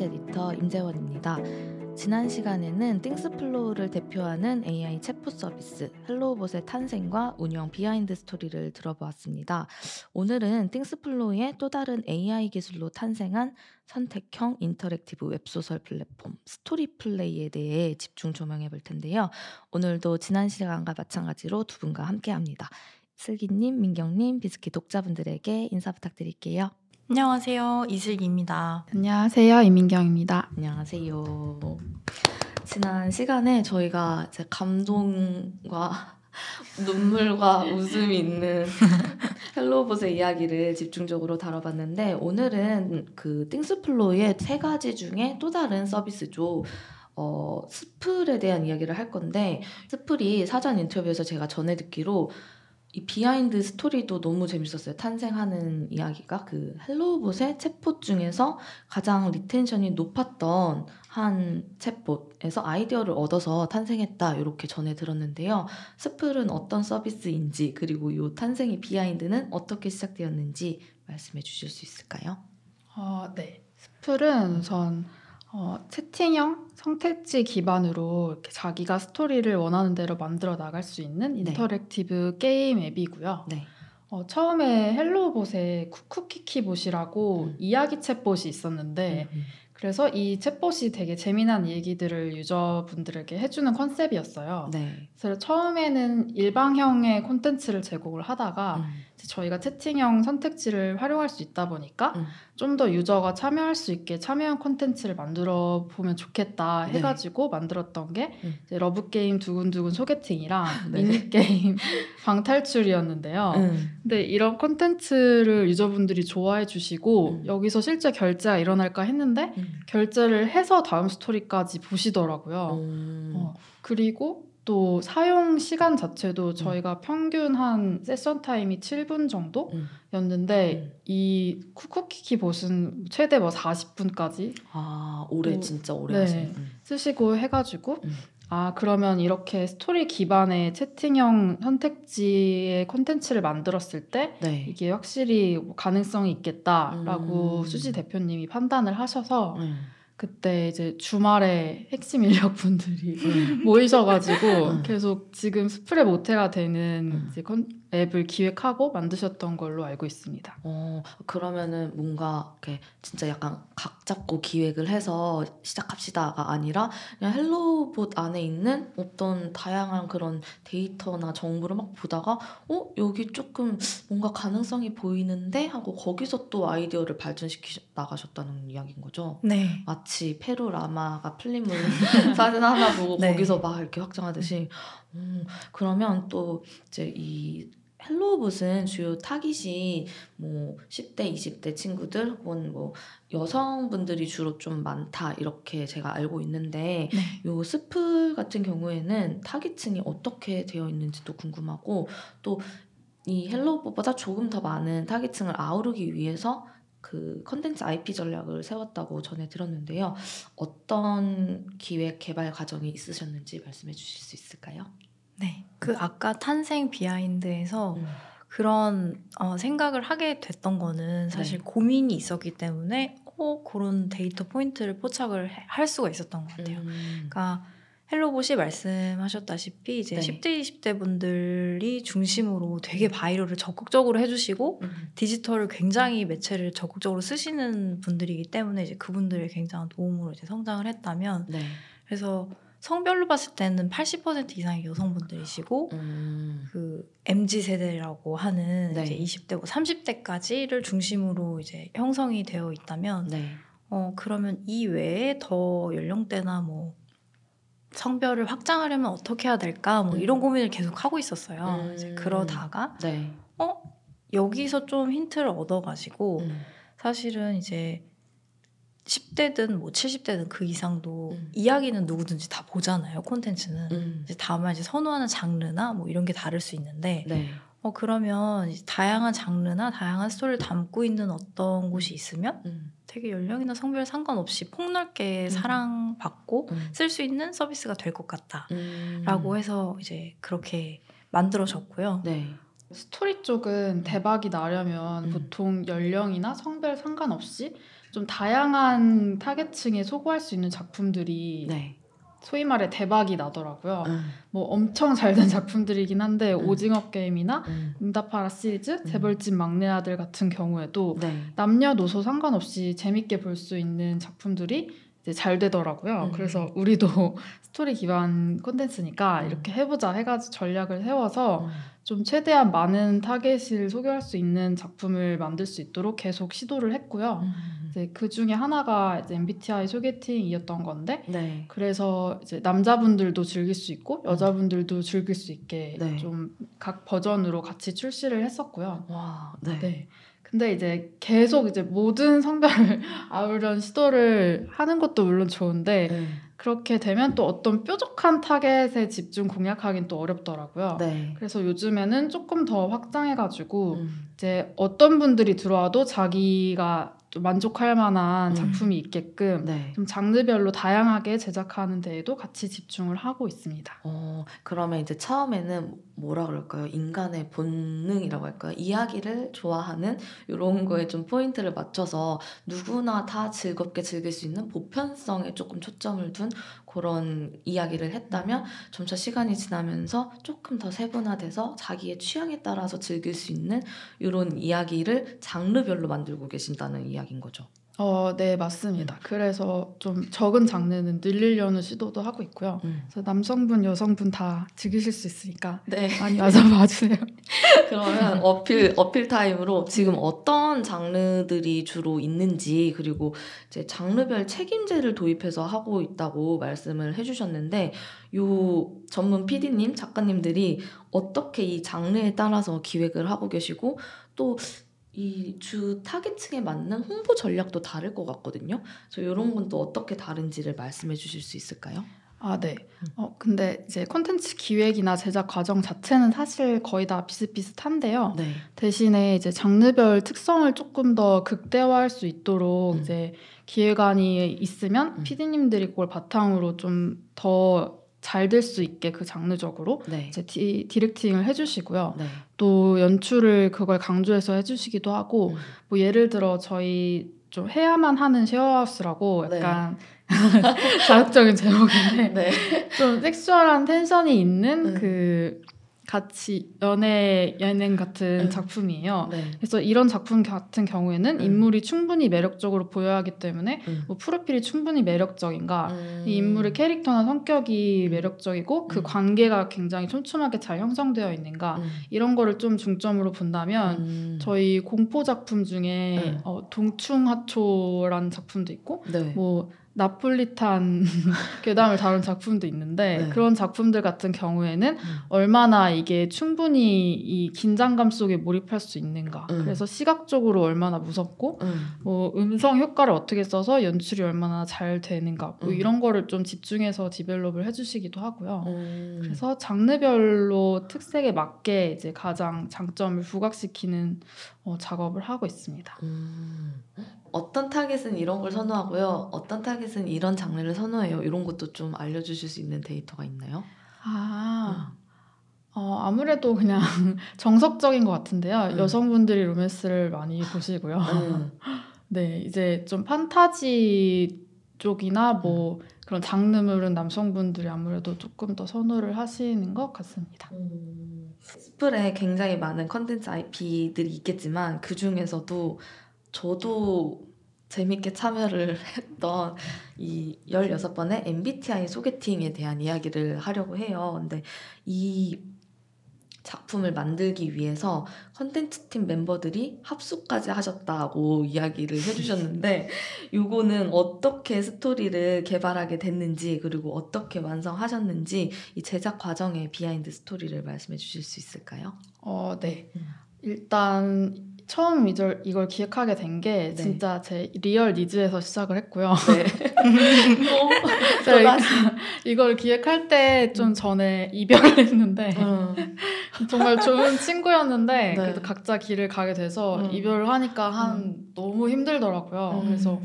컨텐츠 에디터 임재원입니다. 지난 시간에는 띵스플로우를 대표하는 AI 챗봇 서비스 헬로우봇의 탄생과 운영 비하인드 스토리를 들어보았습니다. 오늘은 띵스플로우의 또 다른 AI 기술로 탄생한 선택형 interactive 웹소설 플랫폼 스토리 플레이에 대해 집중 조명해 볼 텐데요. 오늘도 지난 시간과 마찬가지로 두 분과 함께 합니다. 슬기님, 민경님, 비스키 독자분들에게 인사 부탁드릴게요. 안녕하세요. 이슬기입니다. 안녕하세요. 이민경입니다. 안녕하세요. 지난 시간에 저희가 이제 감동과 눈물과 웃음이 있는 헬로봇의 이야기를 집중적으로 다뤄봤는데 오늘은 그 띵스플로우의 세 가지 중에 또 다른 서비스죠. 어, 스플에 대한 이야기를 할 건데 스플이 사전 인터뷰에서 제가 전해 듣기로 이 비하인드 스토리도 너무 재밌었어요. 탄생하는 이야기가 그 헬로우봇의 챗봇 중에서 가장 retention이 높았던 한 챗봇에서 아이디어를 얻어서 탄생했다 이렇게 전해 들었는데요. 스플은 어떤 서비스인지 그리고 이 탄생의 비하인드는 어떻게 시작되었는지 말씀해 주실 수 있을까요? 어, 네. 스플은 우선 어, 채팅형 선택지 기반으로 이렇게 자기가 스토리를 원하는 대로 만들어 나갈 수 있는 네. interactive 게임 앱이고요. 네. 어, 처음에 헬로봇에 쿠쿠키키봇이라고 음. 이야기 챗봇이 있었는데 음, 음. 그래서 이 챗봇이 되게 재미난 얘기들을 유저분들에게 해주는 컨셉이었어요. 네. 그래서 처음에는 일방형의 콘텐츠를 제공을 하다가 음. 저희가 채팅형 선택지를 활용할 수 있다 보니까 음. 좀더 유저가 참여할 수 있게 참여형 콘텐츠를 만들어 보면 좋겠다 네. 해가지고 네. 만들었던 게 음. 러브 게임 두근두근 소개팅이랑 네. 미니 게임 방탈출이었는데요. 음. 근데 이런 콘텐츠를 유저분들이 좋아해 주시고 음. 여기서 실제 결제가 일어날까 했는데 음. 결제를 해서 다음 스토리까지 보시더라고요. 음. 어, 그리고 또 사용 시간 자체도 음. 저희가 평균 한 세션 타임이 7분 정도였는데 음. 이 쿠쿠키키 봇은 최대 뭐 40분까지 아 오래 또, 진짜 오래 네. 음. 쓰시고 해가지고 음. 아 그러면 이렇게 스토리 기반의 채팅형 선택지의 콘텐츠를 만들었을 때 네. 이게 확실히 뭐 가능성이 있겠다라고 음. 수지 대표님이 판단을 하셔서. 음. 그때 이제 주말에 핵심 인력분들이 음. 모이셔가지고 음. 계속 지금 스플의 모태가 되는 음. 이제 컨, 앱을 기획하고 만드셨던 걸로 알고 있습니다. 어, 그러면은 뭔가 이렇게 진짜 약간 각 잡고 기획을 해서 시작합시다가 아니라 그냥 헬로봇 안에 있는 어떤 다양한 그런 데이터나 정보를 막 보다가 어 여기 조금 뭔가 가능성이 보이는데 하고 거기서 또 아이디어를 발전시켜 나가셨다는 이야기인 거죠. 네. 마치 페루 라마가 플리물 사진 하나 보고 네. 거기서 막 이렇게 확장하듯이. 음, 그러면 또 이제 이 헬로봇은 주요 타깃이 뭐 10대, 20대 친구들 혹은 뭐 여성분들이 주로 좀 많다 이렇게 제가 알고 있는데 네. 요 스플 같은 경우에는 타깃층이 어떻게 되어 있는지도 궁금하고 또 이 헬로봇보다 조금 더 많은 타깃층을 아우르기 위해서 그 컨텐츠 IP 전략을 세웠다고 전해 들었는데요. 어떤 기획 개발 과정이 있으셨는지 말씀해 주실 수 있을까요? 네. 그 아까 탄생 behind에서 음. 그런 어, 생각을 하게 됐던 거는 사실 네. 고민이 있었기 때문에 어, 그런 데이터 포인트를 포착을 할 수가 있었던 것 같아요. 음. 그러니까 헬로봇이 말씀하셨다시피 이제 네. 10대, 20대 분들이 중심으로 되게 viral을 적극적으로 해주시고 음. 디지털을 굉장히 매체를 적극적으로 쓰시는 분들이기 때문에 이제 그분들의 굉장한 도움으로 이제 성장을 했다면 네. 그래서 성별로 봤을 때는 80% 이상의 여성분들이시고 음. 그 MZ 세대라고 하는 네. 이제 20대고 30대까지를 중심으로 이제 형성이 되어 있다면 네. 어 그러면 이 외에 더 연령대나 뭐 성별을 확장하려면 어떻게 해야 될까 뭐 음. 이런 고민을 계속 하고 있었어요. 음. 이제 그러다가 네. 어 여기서 좀 힌트를 얻어가지고 음. 사실은 이제 10대든 뭐 70대든 그 이상도 음. 이야기는 누구든지 다 보잖아요. 콘텐츠는. 음. 이제 다만 이제 선호하는 장르나 뭐 이런 게 다를 수 있는데 네. 어 그러면 다양한 장르나 다양한 스토리를 담고 있는 어떤 곳이 있으면 음. 되게 연령이나 성별 상관없이 폭넓게 음. 사랑받고 음. 쓸수 있는 서비스가 될 것 같다라고 음. 해서 이제 그렇게 만들어졌고요. 네. 스토리 쪽은 대박이 나려면 보통 연령이나 성별 상관없이 좀 다양한 타겟층에 소구할 수 있는 작품들이 네. 소위 말해 대박이 나더라고요. 음, 뭐 엄청 잘 된 작품들이긴 한데 음. 오징어 게임이나 음. 응답하라 시리즈, 음. 재벌집 막내 아들 같은 경우에도 네. 남녀노소 상관없이 재밌게 볼 수 있는 작품들이 이제 잘 되더라고요. 음. 그래서 우리도 스토리 기반 콘텐츠니까 음. 이렇게 해보자 해가지고 전략을 세워서 음. 좀 최대한 많은 타겟을 소구할 수 있는 작품을 만들 수 있도록 계속 시도를 했고요. 음. 이제 그 중에 하나가 이제 MBTI 소개팅이었던 건데 네. 그래서 이제 남자분들도 즐길 수 있고 여자분들도 즐길 수 있게 네. 좀각 버전으로 같이 출시를 했었고요. 와, 네. 네. 근데 이제 계속 이제 모든 성별을 아우려는 시도를 하는 것도 물론 좋은데 네. 그렇게 되면 또 어떤 뾰족한 타겟에 집중 공략하긴 또 어렵더라고요. 네. 그래서 요즘에는 조금 더 확장해가지고 음. 이제 어떤 분들이 들어와도 자기가 좀 만족할 만한 음. 작품이 있게끔 네. 좀 장르별로 다양하게 제작하는 데에도 같이 집중을 하고 있습니다. 어, 그러면 이제 처음에는 뭐라 그럴까요? 인간의 본능이라고 할까요? 이야기를 좋아하는 이런 거에 좀 포인트를 맞춰서 누구나 다 즐겁게 즐길 수 있는 보편성에 조금 초점을 둔 그런 이야기를 했다면 점차 시간이 지나면서 조금 더 세분화돼서 자기의 취향에 따라서 즐길 수 있는 이런 이야기를 장르별로 만들고 계신다는 이야기인 거죠. 어, 네, 맞습니다. 그래서 좀 적은 장르는 늘리려는 시도도 하고 있고요. 음. 그래서 남성분, 여성분 다 즐기실 수 있으니까 네. 많이 와서 봐주세요. 그러면 어필 어필 타임으로 지금 어떤 장르들이 주로 있는지 그리고 이제 장르별 책임제를 도입해서 하고 있다고 말씀을 해주셨는데 요 전문 PD님 작가님들이 어떻게 이 장르에 따라서 기획을 하고 계시고 또 이 주 타겟층에 맞는 홍보 전략도 다를 것 같거든요. 그래서 이런 건 또 어떻게 다른지를 말씀해 주실 수 있을까요? 아, 네. 어, 근데 이제 콘텐츠 기획이나 제작 과정 자체는 사실 거의 다 비슷비슷한데요. 네. 대신에 이제 장르별 특성을 조금 더 극대화할 수 있도록 음. 이제 기획안이 있으면 음. PD님들이 그걸 바탕으로 좀 더 잘 될 수 있게 그 장르적으로 네. 이제 디, 디렉팅을 해주시고요. 네. 또 연출을 그걸 강조해서 해주시기도 하고 음. 뭐 예를 들어 저희 좀 해야만 하는 쉐어하우스라고 네. 약간 자극적인 제목인데 네. 좀 섹슈얼한 텐션이 있는 음. 그 같이 연애 예능 같은 음. 작품이에요. 네. 그래서 이런 작품 같은 경우에는 음. 인물이 충분히 매력적으로 보여야 하기 때문에 음. 뭐 프로필이 충분히 매력적인가 음. 이 인물의 캐릭터나 성격이 매력적이고 그 음. 관계가 굉장히 촘촘하게 잘 형성되어 있는가 음. 이런 거를 좀 중점으로 본다면 음. 저희 공포 작품 중에 네. 어, 동충하초라는 작품도 있고 네. 뭐 나폴리탄 괴담을 다룬 작품도 있는데 네. 그런 작품들 같은 경우에는 음. 얼마나 이게 충분히 이 긴장감 속에 몰입할 수 있는가 음. 그래서 시각적으로 얼마나 무섭고 음. 뭐 음성 효과를 어떻게 써서 연출이 얼마나 잘 되는가 뭐 음. 이런 거를 좀 집중해서 develop을 해주시기도 하고요. 음. 그래서 장르별로 특색에 맞게 이제 가장 장점을 부각시키는 어, 작업을 하고 있습니다. 음. 어떤 타겟은 이런 걸 선호하고요. 어떤 타겟은 이런 장르를 선호해요. 이런 것도 좀 알려주실 수 있는 데이터가 있나요? 아, 어, 아무래도 그냥 정석적인 것 같은데요. 음. 여성분들이 로맨스를 많이 보시고요. 음. 네, 이제 좀 판타지 쪽이나 뭐 그런 장르물은 남성분들이 아무래도 조금 더 선호를 하시는 것 같습니다. 음. 스플에 굉장히 많은 컨텐츠 IP들이 있겠지만 그 중에서도 저도 재밌게 참여를 했던 이 16번의 MBTI 소개팅에 대한 이야기를 하려고 해요. 근데 이 작품을 만들기 위해서 컨텐츠 팀 멤버들이 합숙까지 하셨다고 이야기를 해주셨는데 요거는 어떻게 스토리를 개발하게 됐는지 그리고 어떻게 완성하셨는지 이 제작 과정의 behind story를 말씀해 주실 수 있을까요? 어, 네. 음. 일단 처음 이걸, 이걸 기획하게 된게 네. 진짜 제 real needs에서 시작을 했고요. 네. 제가 이걸 기획할 때좀 음. 전에 이별을 했는데 음. 정말 좋은 친구였는데 네. 그래도 각자 길을 가게 돼서 음. 이별을 하니까 한 너무 힘들더라고요. 음. 그래서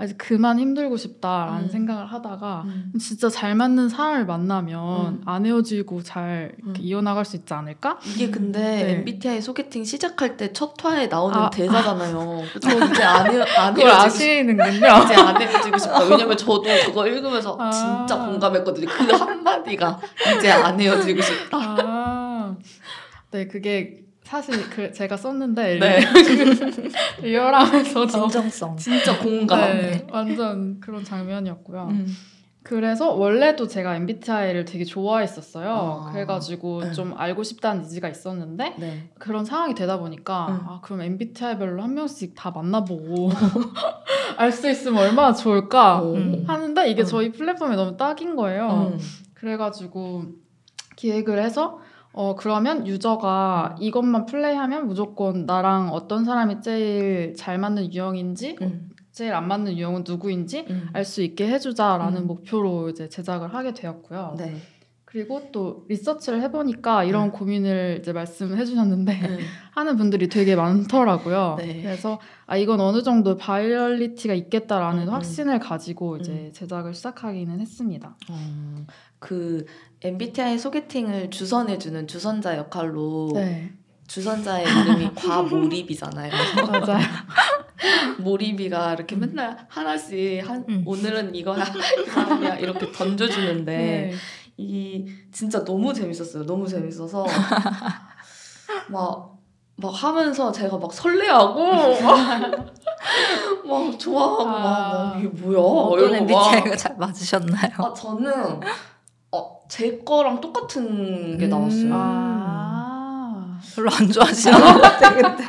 아, 이제 그만 힘들고 싶다라는 음. 생각을 하다가 음. 진짜 잘 맞는 사람을 만나면 음. 안 헤어지고 잘 음. 이어나갈 수 있지 않을까? 이게 근데 네. MBTI 소개팅 시작할 때 첫 화에 나오는 아, 대사잖아요. 저 이제 안, 헤어, 안 그걸 아시는군요. 이제 안 헤어지고 싶다. 왜냐면 저도 그거 읽으면서 아. 진짜 공감했거든요. 그 한마디가 이제 안 헤어지고 싶다. 아, 네, 그게 사실 그 제가 썼는데 네. 리얼하면서 진정성. 진짜 공감. 네, 완전 그런 장면이었고요. 음. 그래서 원래도 제가 MBTI를 되게 좋아했었어요. 아, 그래가지고 네. 좀 알고 싶다는 니즈가 있었는데 네. 그런 상황이 되다 보니까 음. 아 그럼 MBTI별로 한 명씩 다 만나보고 알 수 있으면 얼마나 좋을까 오. 음. 하는데 이게 음. 저희 플랫폼에 너무 딱인 거예요. 음. 그래가지고 기획을 해서 어 그러면 user가 이것만 플레이하면 무조건 나랑 어떤 사람이 제일 잘 맞는 유형인지 음. 제일 안 맞는 유형은 누구인지 음. 알수 있게 해주자라는 음. 목표로 이제 제작을 하게 되었고요. 네. 그리고 또 리서치를 해보니까 이런 음. 고민을 이제 말씀해 주셨는데 음. 하는 분들이 되게 많더라고요. 네. 그래서 아 이건 어느 정도 virality가 있겠다라는 음, 음. 확신을 가지고 이제 음. 제작을 시작하기는 했습니다. 어, 그 MBTI 소개팅을 주선해주는 주선자 역할로 네, 주선자의 이름이 과몰입이잖아요. 맞아요. 몰입이가 이렇게 맨날 하나씩 한 음. 오늘은 이거야 이 사람이야 이렇게 던져주는데 네. 이 진짜 너무 재밌었어요. 너무 재밌어서 막. 막 하면서 제가 막 설레하고 막 좋아하고 막, 아. 막 이게 뭐야 어떤 MBTI가 잘 맞으셨나요? 아, 저는 어, 제 거랑 똑같은 게 음. 나왔어요. 아. 별로 안 좋아하시는 것 같아요, 근데.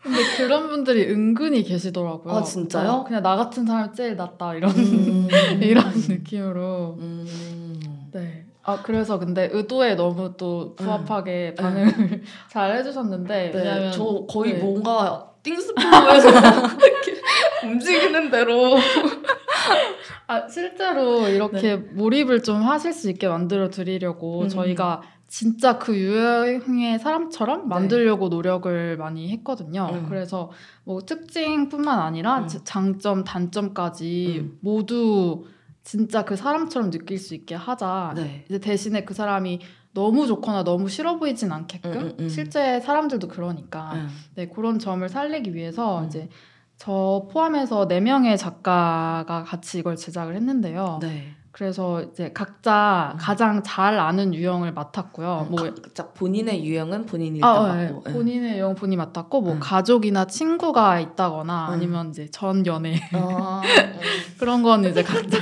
근데 그런 분들이 은근히 계시더라고요. 아, 진짜요? 어, 그냥 나 같은 사람이 제일 낫다 이런 음. 이런 느낌으로. 음. 네. 아 그래서 근데 의도에 너무 또 부합하게 반응을 잘 해주셨는데 네, 왜냐면 저 거의 네. 뭔가 띵스포에서 이렇게 움직이는 대로 아, 실제로 이렇게 몰입을 좀 하실 수 있게 만들어 드리려고 음. 저희가 진짜 그 유형의 사람처럼 만들려고 노력을 많이 했거든요. 음. 그래서 뭐 특징뿐만 아니라 음. 장점, 단점까지 음. 모두 진짜 그 사람처럼 느낄 수 있게 하자. 네. 이제 대신에 그 사람이 너무 좋거나 너무 싫어 보이진 않게끔 음, 음, 음. 실제 사람들도 그러니까 음. 네, 그런 점을 살리기 위해서 음. 이제 저 포함해서 네 명의 작가가 같이 이걸 제작을 했는데요. 네. 그래서 이제 각자 음. 가장 잘 아는 유형을 맡았고요. 뭐 각자 본인의 유형은 본인이 아, 일단 네. 맡고. 예. 본인의 유형 본인이 맡았고 뭐 음. 가족이나 친구가 있다거나 음. 아니면 이제 전 연애 아, 음. 그런 건 이제 각자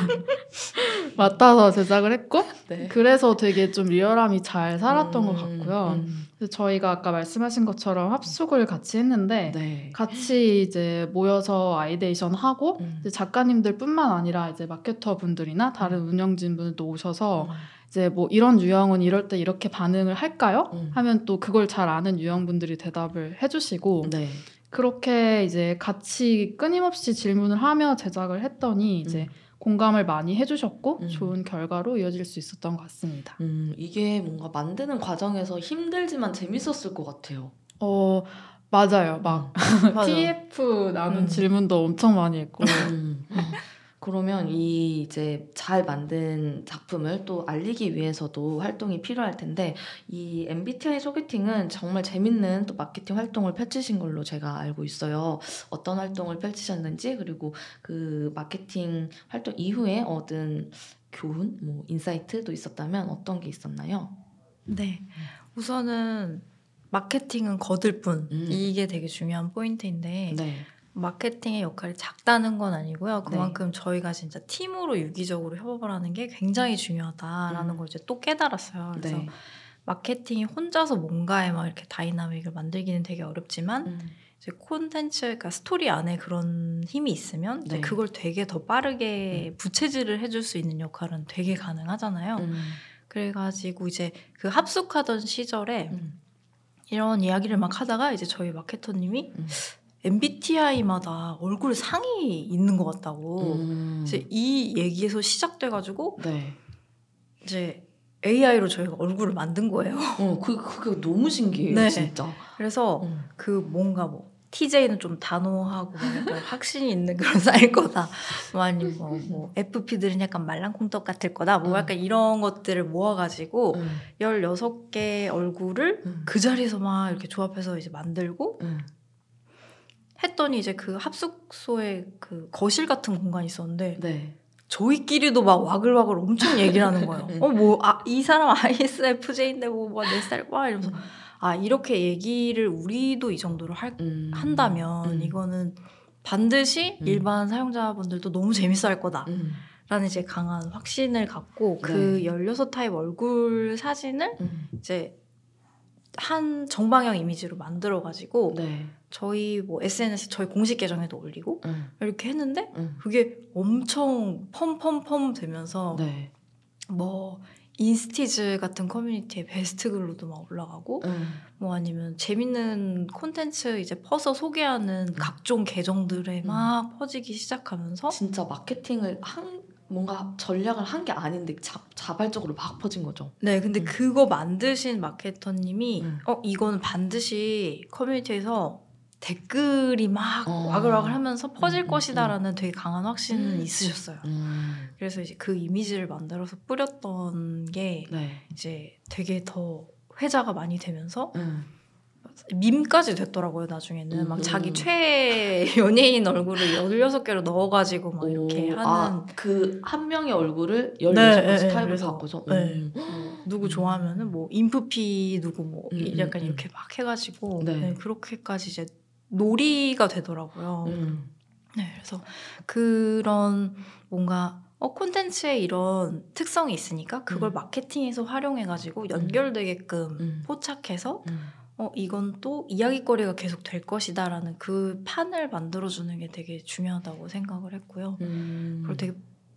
맡아서 제작을 했고 네. 그래서 되게 좀 리얼함이 잘 살았던 것 음, 같고요. 음. 저희가 아까 말씀하신 것처럼 합숙을 같이 했는데 네. 같이 이제 모여서 ideation 하고 음. 작가님들뿐만 아니라 이제 마케터 분들이나 다른 운영진 분들도 오셔서 음. 이제 뭐 이런 유형은 이럴 때 이렇게 반응을 할까요? 음. 하면 또 그걸 잘 아는 유형 분들이 대답을 해주시고 네. 그렇게 이제 같이 끊임없이 질문을 하며 제작을 했더니 이제 음. 공감을 많이 해주셨고 음. 좋은 결과로 이어질 수 있었던 것 같습니다. 음, 이게 뭔가 만드는 과정에서 힘들지만 재밌었을 것 같아요. 어 맞아요. 막 맞아. TF 나눈 음. 질문도 엄청 많이 했고 음. 그러면 이 이제 잘 만든 작품을 또 알리기 위해서도 활동이 필요할 텐데 이 MBTI 소개팅은 정말 재밌는 또 마케팅 활동을 펼치신 걸로 제가 알고 있어요. 어떤 활동을 펼치셨는지 그리고 그 마케팅 활동 이후에 얻은 교훈, 뭐 인사이트도 있었다면 어떤 게 있었나요? 네. 우선은 마케팅은 거들 뿐. 음. 이게 되게 중요한 포인트인데 네. 마케팅의 역할이 작다는 건 아니고요. 그만큼 저희가 진짜 팀으로 유기적으로 협업을 하는 게 굉장히 중요하다라는 음. 걸 이제 또 깨달았어요. 그래서 네. 마케팅이 혼자서 뭔가에 막 이렇게 dynamic을 만들기는 되게 어렵지만 음. 이제 콘텐츠, 그러니까 스토리 안에 그런 힘이 있으면 네. 그걸 되게 더 빠르게 부채질을 해줄 수 있는 역할은 되게 가능하잖아요. 음. 그래가지고 이제 그 합숙하던 시절에 음. 이런 이야기를 막 하다가 이제 저희 마케터님이 음. MBTI마다 얼굴 상이 있는 것 같다고. 음. 이제 이 얘기에서 시작돼가지고 네. 이제 AI로 저희가 얼굴을 만든 거예요. 어, 그, 그게 너무 신기해요, 네. 진짜. 그래서 음. 그 뭔가 뭐 TJ는 좀 단호하고 약간 확신이 있는 그런 사이일 거다. 뭐 아니면 뭐, 뭐 FP들은 약간 말랑콩떡 같을 거다. 뭐 음. 약간 이런 것들을 모아가지고 음, 16개 얼굴을 음, 그 자리에서 막 이렇게 조합해서 이제 만들고 음. 했더니 이제 그 합숙소에 그 거실 같은 공간이 있었는데 네. 저희끼리도 막 와글와글 엄청 얘기를 하는 거예요. 음. 어, 뭐, 아, 이 사람 ISFJ인데 뭐, 뭐, 내 스타일, 와, 이러면서. 아, 이렇게 얘기를 우리도 이 정도로 할, 음. 한다면 음. 이거는 반드시 음. 일반 사용자분들도 너무 재밌어 할 거다. 음. 라는 이제 강한 확신을 갖고 그 네. 16타입 얼굴 사진을 음. 이제 한 정방향 이미지로 만들어가지고 네. 저희 뭐 SNS 저희 공식 계정에도 올리고 음. 이렇게 했는데 음. 그게 엄청 펌펌펌 되면서 네. 뭐 인스티즈 같은 커뮤니티에 베스트 글로도 막 올라가고 음. 뭐 아니면 재밌는 콘텐츠 이제 퍼서 소개하는 각종 계정들에 음. 막 퍼지기 시작하면서 진짜 마케팅을 한 뭔가 전략을 한 게 아닌데 자, 자발적으로 막 퍼진 거죠. 네 근데 음. 그거 만드신 마케터님이 음. 어 이거는 반드시 커뮤니티에서 댓글이 막 어. 와글와글 하면서 퍼질 음, 음, 것이다라는 되게 강한 확신은 음. 있으셨어요. 음. 그래서 이제 그 이미지를 만들어서 뿌렸던 게 네. 이제 되게 더 회자가 많이 되면서 음. 밈까지 됐더라고요 나중에는 음. 막 자기 최애 연예인 얼굴을 16개로 넣어가지고 막 이렇게 오, 하는 아, 그한 명의 얼굴을 네, 16가지 네, 타입을 바꿔서 네. 음. 뭐 누구 좋아하면은 뭐 인프피 누구 뭐 음, 음, 약간 음. 이렇게 막 해가지고 네. 네, 그렇게까지 이제 놀이가 되더라고요. 음. 네, 그래서 그런 뭔가 어 콘텐츠에 이런 특성이 있으니까 그걸 음. 마케팅에서 활용해가지고 연결되게끔 음. 포착해서 음. 어 이건 또 이야기거리가 계속 될 것이다라는 그 판을 만들어주는 게 되게 중요하다고 생각을 했고요. 음. 그리고 되게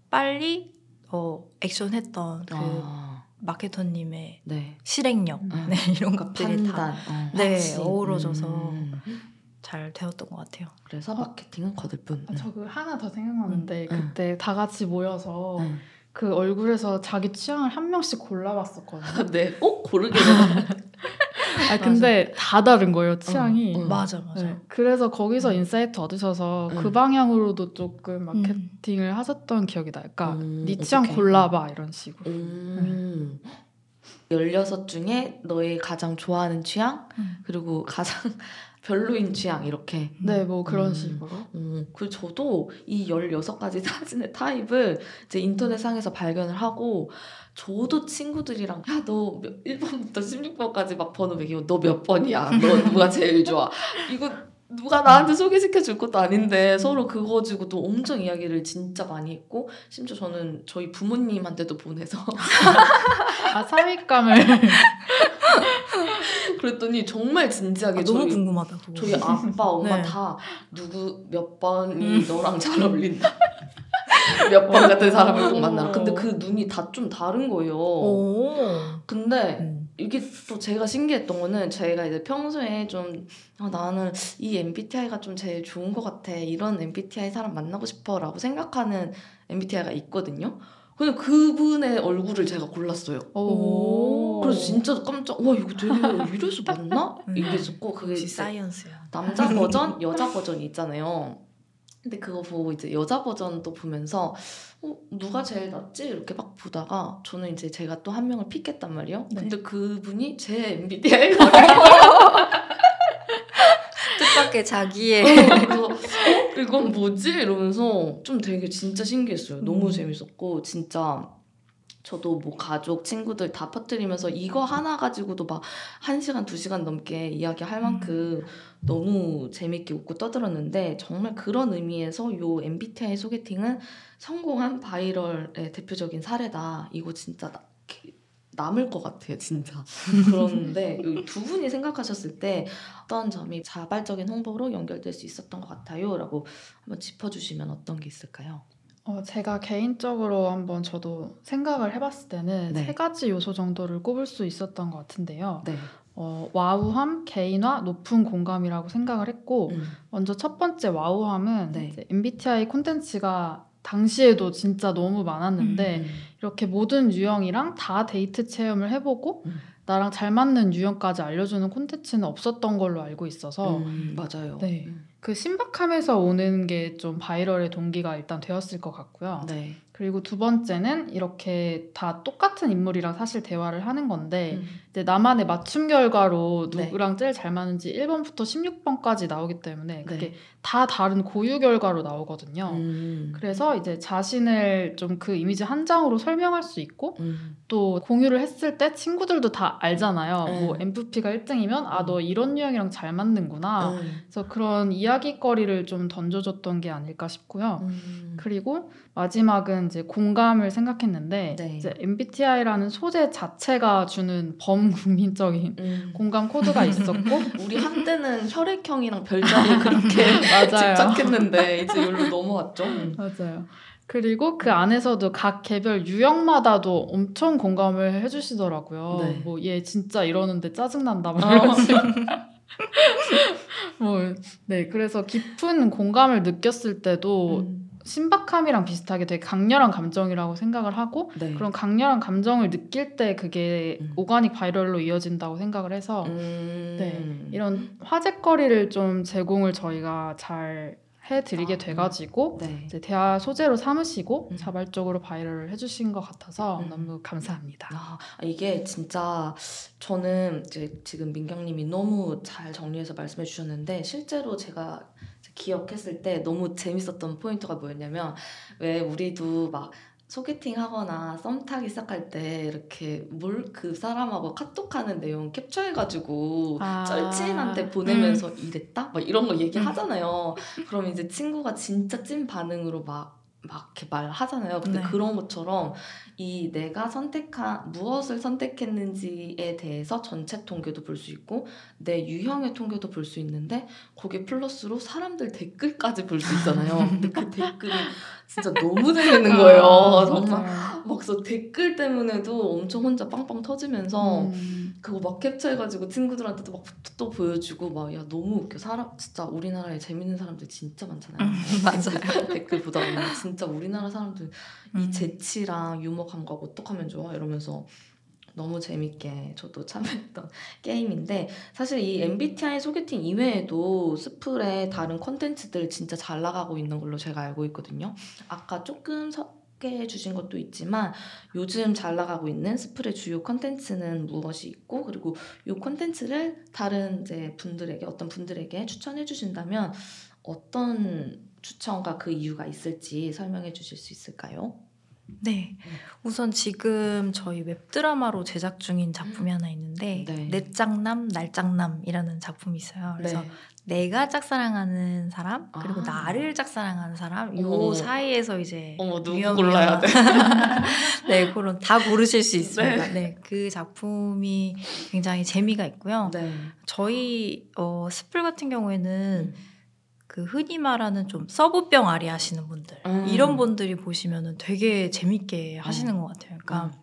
빨리 어 액션했던 그 아, 마케터님의 네. 실행력 음. 네, 이런 것들이 다 어, 네. 어우러져서 음. 잘 되었던 것 같아요. 그래서 어. 마케팅은 거들 뿐. 아, 저그 하나 더 생각나는데 음. 그때 다 같이 모여서 음. 그 얼굴에서 자기 취향을 한 명씩 골라봤었거든요. 네, 꼭 고르게. 아 근데 다 다른 거예요 취향이. 음. 맞아 맞아. 네, 그래서 거기서 음. insight 얻으셔서 그 음. 방향으로도 조금 음. 마케팅을 하셨던 기억이 나요. 그러니까 음, 네 취향 어떡해. 골라봐 이런 식으로. 음. 16 중에 너의 가장 좋아하는 취향, 음. 그리고 가장 별로인 취향, 이렇게. 네, 뭐 그런 음. 식으로. 음, 그 저도 이 16가지 사진의 타입을 이제 인터넷상에서 발견을 하고 저도 친구들이랑 야 너 1번부터 16번까지 막 번호 매기고 너 몇 번이야? 너 누가 제일 좋아? 이거 누가 나한테 소개시켜 줄 것도 아닌데 서로 그거 가지고도 엄청 이야기를 진짜 많이 했고 심지어 저는 저희 부모님한테도 보내서 아 사윗감을 그랬더니 정말 진지하게 아, 너무 저희 궁금하다 그거. 저희 아빠 엄마 네. 다 누구 몇 번이 음. 너랑 잘 어울린다. 몇 번 같은 사람을 꼭 만나라. 어. 근데 그 눈이 다 좀 다른 거예요. 오. 근데 음. 이게 또 제가 신기했던 거는 저희가 이제 평소에 좀 아, 나는 이 MBTI가 좀 제일 좋은 것 같아. 이런 MBTI 사람 만나고 싶어라고 생각하는 MBTI가 있거든요. 근데 그분의 얼굴을 제가 골랐어요. 오. 그래서 진짜 깜짝 와 이거 되게 이래서 맞나? 음. 이랬었고 그게 사이언스야. 남자 버전, 여자 버전이 있잖아요. 근데 그거 보고 이제 여자 버전도 보면서 어, 누가 제일 낫지? 이렇게 막 보다가 저는 이제 제가 또 한 명을 픽했단 말이에요. 네. 근데 그분이 제 MBTI가 뜻밖의 자기의 그래서 어? 이건 뭐지? 이러면서 좀 되게 진짜 신기했어요. 너무 음. 재밌었고 진짜 저도 뭐 가족, 친구들 다 퍼뜨리면서 이거 하나 가지고도 막한 시간, 두 시간 넘게 이야기할 만큼 너무 재밌게 웃고 떠들었는데 정말 그런 의미에서 요 MBTI 소개팅은 성공한 바이럴의 대표적인 사례다. 이거 진짜 나- 기- 남을 것 같아요, 진짜. 그런데 이두 분이 생각하셨을 때 어떤 점이 자발적인 홍보로 연결될 수 있었던 것 같아요? 라고 한번 짚어주시면 어떤 게 있을까요? 어, 제가 개인적으로 한번 저도 생각을 해봤을 때는 네. 세 가지 요소 정도를 꼽을 수 있었던 것 같은데요. 네. 어, wow함, 개인화, 높은 공감이라고 생각을 했고 음. 먼저 첫 번째 wow함은 네. MBTI 콘텐츠가 당시에도 진짜 너무 많았는데 음. 이렇게 모든 유형이랑 다 데이트 체험을 해보고 음. 나랑 잘 맞는 유형까지 알려주는 콘텐츠는 없었던 걸로 알고 있어서 음, 맞아요. 네. 음. 그 신박함에서 오는 게 좀 viral의 동기가 일단 되었을 것 같고요. 네. 그리고 두 번째는 이렇게 다 똑같은 인물이랑 사실 대화를 하는 건데 음. 이제 나만의 맞춤 결과로 네. 누구랑 제일 잘 맞는지 1번부터 16번까지 나오기 때문에 그게 네. 다 다른 고유 결과로 나오거든요. 음. 그래서 이제 자신을 좀 그 이미지 한 장으로 설명할 수 있고 음. 또 공유를 했을 때 친구들도 다 알잖아요. 네. 뭐 MVP가 1등이면 아 너 이런 유형이랑 잘 맞는구나. 음. 그래서 그런 이야 기거리를 좀 던져줬던 게 아닐까 싶고요. 음. 그리고 마지막은 이제 공감을 생각했는데 네. 이제 MBTI라는 소재 자체가 주는 범국민적인 음. 공감 코드가 있었고 우리 한때는 혈액형이랑 별자리 그렇게. 집착했는데 이제 여기로 넘어왔죠. 음. 맞아요. 그리고 그 안에서도 각 개별 유형마다도 엄청 공감을 해주시더라고요. 네. 뭐얘 진짜 이러는데 짜증난다 식으로. 뭐, 네, 그래서 깊은 공감을 느꼈을 때도 음. 신박함이랑 비슷하게 되게 강렬한 감정이라고 생각을 하고 네. 그런 강렬한 감정을 느낄 때 그게 음. 오가닉 바이럴로 이어진다고 생각을 해서 음. 네, 이런 화제거리를 좀 제공을 저희가 잘 해드리게 아, 돼가지고 네. 이제 대화 소재로 삼으시고 음. 자발적으로 바이럴을 해주신 것 같아서 음. 너무 감사합니다. 아, 이게 진짜 저는 이제 지금 민경님이 너무 잘 정리해서 말씀해 주셨는데 실제로 제가 기억했을 때 너무 재밌었던 포인트가 뭐였냐면 왜 우리도 막 소개팅 하거나 썸 타기 시작할 때 이렇게 뭘 그 사람하고 카톡하는 내용 캡처해가지고 아. 쩔친한테 보내면서 이랬다? 막 이런 거 얘기하잖아요. 그럼 이제 친구가 진짜 찐 반응으로 막, 막 이렇게 말하잖아요. 근데 네. 그런 것처럼 이 내가 선택한, 무엇을 선택했는지에 대해서 전체 통계도 볼 수 있고, 내 유형의 통계도 볼 수 있는데, 거기에 플러스로 사람들 댓글까지 볼 수 있잖아요. 근데 그 댓글이 진짜 너무 재밌는 거예요. 아, 정말. 맞아요. 막 그래서 댓글 때문에도 엄청 혼자 빵빵 터지면서, 음. 그거 막 캡처해가지고 친구들한테도 막 또 보여주고 막 야 너무 웃겨 사람 진짜 우리나라에 재밌는 사람들 진짜 많잖아요 음, 맞아요. 댓글 보다 보면 진짜 우리나라 사람들 이 음. 재치랑 유머 감각 어떡하면 좋아 이러면서 너무 재밌게 저도 참여했던 게임인데 사실 이 MBTI 소개팅 이외에도 스플의 다른 컨텐츠들 진짜 잘 나가고 있는 걸로 제가 알고 있거든요 아까 조금 소개해 주신 것도 있지만 요즘 잘 나가고 있는 스플의 주요 컨텐츠는 무엇이 있고 그리고 이 컨텐츠를 다른 이제 분들에게 어떤 분들에게 추천해 주신다면 어떤 추천과 그 이유가 있을지 설명해 주실 수 있을까요? 네. 우선 지금 저희 웹드라마로 제작 중인 작품이 하나 있는데 네. 내 짝남 날 짝남이라는 작품이 있어요. 그래서 내가 짝사랑하는 사람 그리고 아. 나를 짝사랑하는 사람 요 어머. 사이에서 이제 어머 누구 위험, 골라야 돼? 네, 그런 다 고르실 수 있습니다. 네. 그 작품이 굉장히 재미가 있고요. 네. 저희 어, 스플 같은 경우에는 음. 그 흔히 말하는 좀 sub병 앓이 하시는 분들 음. 이런 분들이 보시면은 되게 재밌게 하시는 음. 것 같아요. 그러니까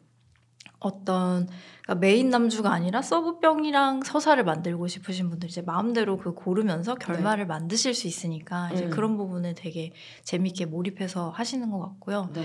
어떤 그러니까 메인 남주가 아니라 sub병이랑 서사를 만들고 싶으신 분들 이제 마음대로 그 고르면서 결말을 만드실 수 있으니까 이제 네. 음. 그런 부분을 되게 재밌게 몰입해서 하시는 것 같고요. 네.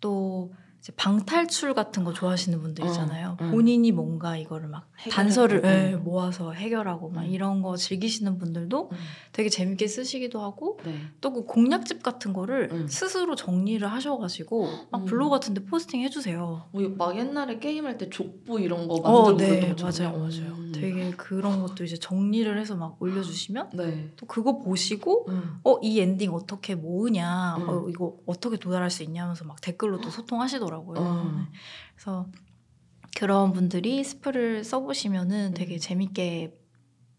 또 방탈출 같은 거 좋아하시는 분들 어, 있잖아요. 음. 본인이 뭔가 이거를 막 단서를 예, 음. 모아서 해결하고 막 음. 이런 거 즐기시는 분들도 음. 되게 재밌게 쓰시기도 하고 네. 또그 공략집 같은 거를 음. 스스로 정리를 하셔가지고 막 음. 블로그 같은데 포스팅 해주세요. 뭐, 막 옛날에 게임할 때 족보 이런 거 어, 만들고 네, 그랬던 것처럼. 맞아요, 맞아요. 음. 되게 그런 것도 이제 정리를 해서 막 올려주시면 네. 또 그거 보시고 음. 어이 엔딩 어떻게 모으냐, 음. 어 이거 어떻게 도달할 수 있냐면서 막 댓글로 또 소통하시더라고요. 음. 네. 그래서 그런 분들이 스프를 써보시면은 되게 음. 재밌게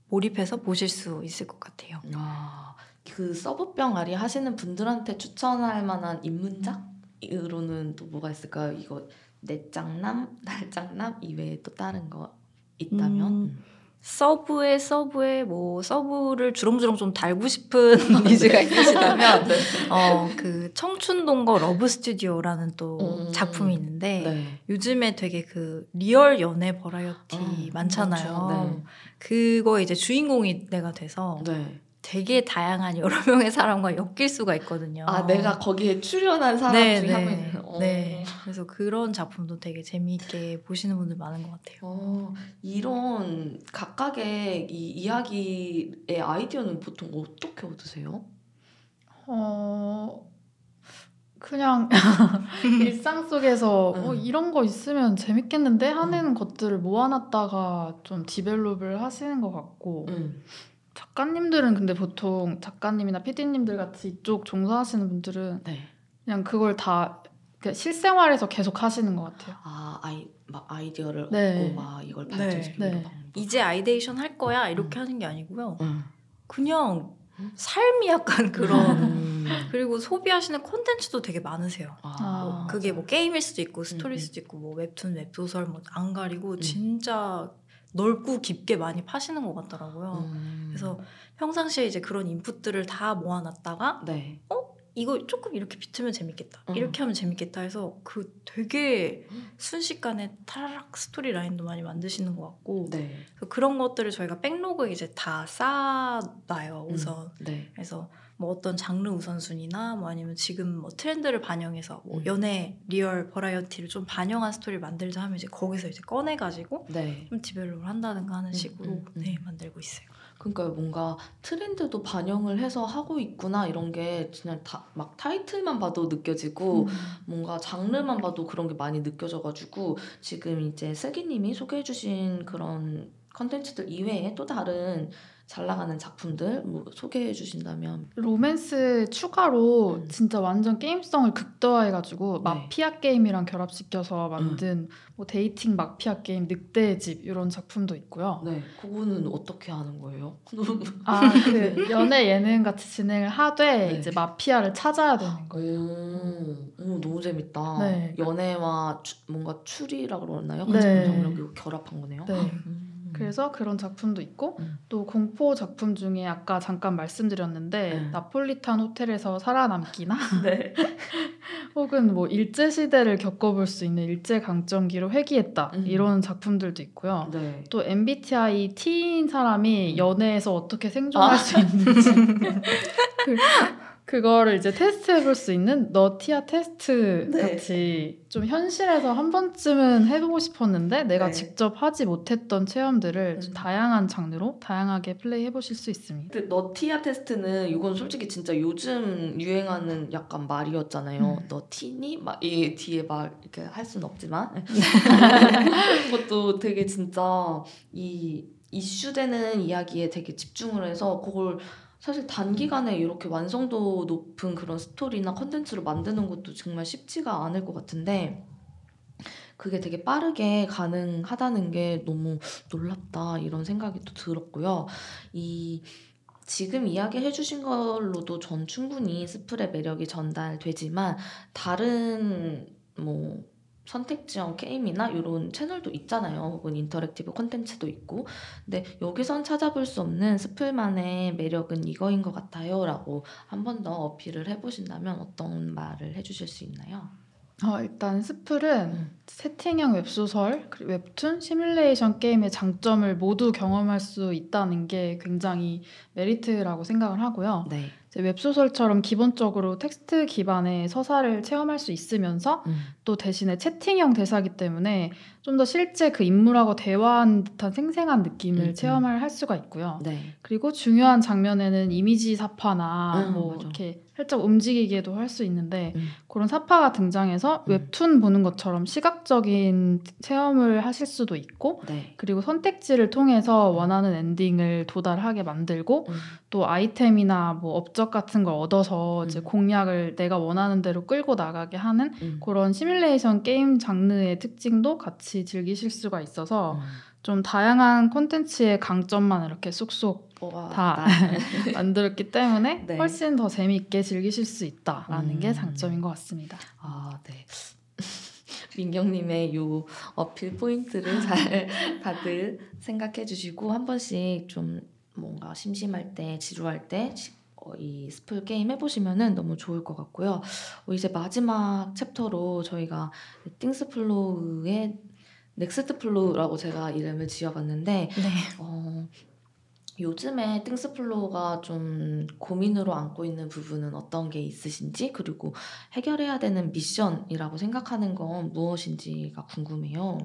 몰입해서 보실 수 있을 것 같아요. 아, 그 서브병 아리 하시는 분들한테 추천할 만한 입문작으로는 또 뭐가 있을까요? 이거 내 짝남, 날 짝남 이외에 또 다른 거 있다면? 음. 서브에 서브에 뭐 서브를 주렁주렁 좀 달고 싶은 니즈가 있으시다면 네. 어그 청춘동거 러브 스튜디오라는 또 음. 작품이 있는데 네. 요즘에 되게 그 리얼 연애 버라이어티 음, 많잖아요. 많죠. 그거 이제 주인공이 내가 돼서 네. 되게 다양한 여러 명의 사람과 엮일 수가 있거든요. 아 내가 거기에 출연한 사람 네, 중에 한 네, 명이 어. 네. 그래서 그런 작품도 되게 재미있게 보시는 분들 많은 것 같아요. 어, 이런 각각의 이 이야기의 아이디어는 보통 어떻게 얻으세요? 어 그냥 일상 속에서 어, 음. 이런 거 있으면 재밌겠는데 하는 것들을 모아놨다가 좀 develop을 하시는 것 같고 음. 작가님들은 근데 보통 작가님이나 PD님들 같이 이쪽 종사하시는 분들은 네. 그냥 그걸 다 실생활에서 계속 하시는 것 같아요. 아 아이 막 아이디어를 네. 얻고 막 이걸 네. 발전시키는 네. 방법. 이제 ideation 할 거야 이렇게 하는 게 아니고요. 음. 그냥 삶이 약간 그런 음. 그리고 소비하시는 콘텐츠도 되게 많으세요. 아, 뭐 그게 뭐 게임일 수도 있고 스토리일 음, 음. 수도 있고 뭐 웹툰, 웹소설 뭐 안 가리고 음. 진짜 넓고 깊게 많이 파시는 것 같더라고요. 음. 그래서 평상시에 이제 그런 input들을 다 모아놨다가 네. 이거 조금 이렇게 비트면 재밌겠다. 음. 이렇게 하면 재밌겠다 해서 그 되게 순식간에 타라락 스토리 라인도 많이 만드시는 것 같고 네. 그런 것들을 저희가 backlog에 이제 다 쌓아놔요 우선. 네. 그래서 뭐 어떤 장르 우선순위나 뭐 아니면 지금 뭐 트렌드를 반영해서 뭐 음. 연애 리얼 버라이어티를 좀 반영한 스토리를 만들자 하면 이제 거기서 이제 꺼내 가지고 네. 좀 develop을 한다든가 하는 음, 식으로 음, 음. 네 만들고 있어요. 그러니까 뭔가 트렌드도 반영을 해서 하고 있구나 이런 게 그냥 다, 막 타이틀만 봐도 느껴지고 음. 뭔가 장르만 봐도 그런 게 많이 느껴져가지고 지금 이제 슬기님이 소개해주신 그런 컨텐츠들 이외에 또 다른 잘 나가는 작품들 뭐 소개해 주신다면 로맨스 추가로 음. 진짜 완전 게임성을 극대화해가지고 네. 마피아 게임이랑 결합시켜서 만든 뭐 데이팅 마피아 게임 늑대의 집 이런 작품도 있고요. 네 그거는 어떻게 하는 거예요? 아그 연애 예능 같이 진행을 하되 네. 이제 마피아를 찾아야 되는 거예요. 오, 오 너무 재밌다. 네. 연애와 추- 뭔가 추리라 그러나요? 네. 같은 장르 결합한 거네요. 네. 음. 그래서 그런 작품도 있고 음. 또 공포 작품 중에 아까 잠깐 말씀드렸는데 네. 나폴리탄 호텔에서 살아남기나 네. 혹은 뭐 일제 시대를 겪어볼 수 있는 일제 강점기로 회귀했다 음. 이런 작품들도 있고요. 네. 또 MBTI T인 사람이 음. 연애에서 어떻게 생존할 아. 수 있는지 그, 그거를 이제 테스트 해 볼 수 있는 너티아 테스트 네. 같이 좀 현실에서 한 번쯤은 해보고 싶었는데 내가 네. 직접 하지 못했던 체험들을 좀 음. 다양한 장르로 다양하게 플레이 해 보실 수 있습니다. 근데 너티아 테스트는 이건 솔직히 진짜 요즘 유행하는 약간 말이었잖아요. 음. 너 티니? 막 이 뒤에 막 이렇게 할 수는 없지만 그것도 되게 진짜 이 이슈되는 이야기에 되게 집중을 해서 그걸 사실 단기간에 이렇게 완성도 높은 그런 스토리나 컨텐츠로 만드는 것도 정말 쉽지가 않을 것 같은데 그게 되게 빠르게 가능하다는 게 너무 놀랍다 이런 생각이 또 들었고요. 이 지금 이야기해 주신 걸로도 전 충분히 스플의 매력이 전달되지만 다른 뭐 선택지형 게임이나 이런 채널도 있잖아요. 혹은 interactive 콘텐츠도 있고. 근데 여기선 찾아볼 수 없는 스플만의 매력은 이거인 것 같아요. 라고 한 번 더 어필을 해보신다면 어떤 말을 해주실 수 있나요? 어, 일단 스플은 음. 채팅형 웹소설, 그리고 웹툰, 시뮬레이션 게임의 장점을 모두 경험할 수 있다는 게 굉장히 메리트라고 생각을 하고요. 네. 웹소설처럼 기본적으로 텍스트 기반의 서사를 체험할 수 있으면서 음. 또 대신에 채팅형 대사기 때문에 좀 더 실제 그 인물하고 대화한 듯한 생생한 느낌을 음, 음. 체험을 할 수가 있고요. 네. 그리고 중요한 장면에는 이미지 삽화나 음, 뭐 맞아. 이렇게 살짝 움직이게도 할 수 있는데 음. 그런 삽화가 등장해서 음. 웹툰 보는 것처럼 시각적인 체험을 하실 수도 있고 네. 그리고 선택지를 통해서 원하는 엔딩을 도달하게 만들고 음. 또 아이템이나 뭐 업적 같은 걸 얻어서 이제 음. 공략을 내가 원하는 대로 끌고 나가게 하는 음. 그런 시뮬레이션 게임 장르의 특징도 같이 즐기실 수가 있어서 음. 좀 다양한 콘텐츠의 강점만 이렇게 쏙쏙 와, 다 나- 만들었기 때문에 네. 훨씬 더 재미있게 즐기실 수 있다라는 음. 게 장점인 것 같습니다. 아, 네. 민경님의 요 어필 포인트를 잘 다들 생각해 주시고 한 번씩 좀 뭔가 심심할 때, 지루할 때, 시- 어, 이 스플 게임 해보시면은 너무 좋을 것 같고요. 어, 이제 마지막 챕터로 저희가 띵스플로우의 next flow라고 제가 이름을 지어봤는데 네. 어, 요즘에 띵스플로우가 좀 고민으로 안고 있는 부분은 어떤 게 있으신지 그리고 해결해야 되는 미션이라고 생각하는 건 무엇인지가 궁금해요.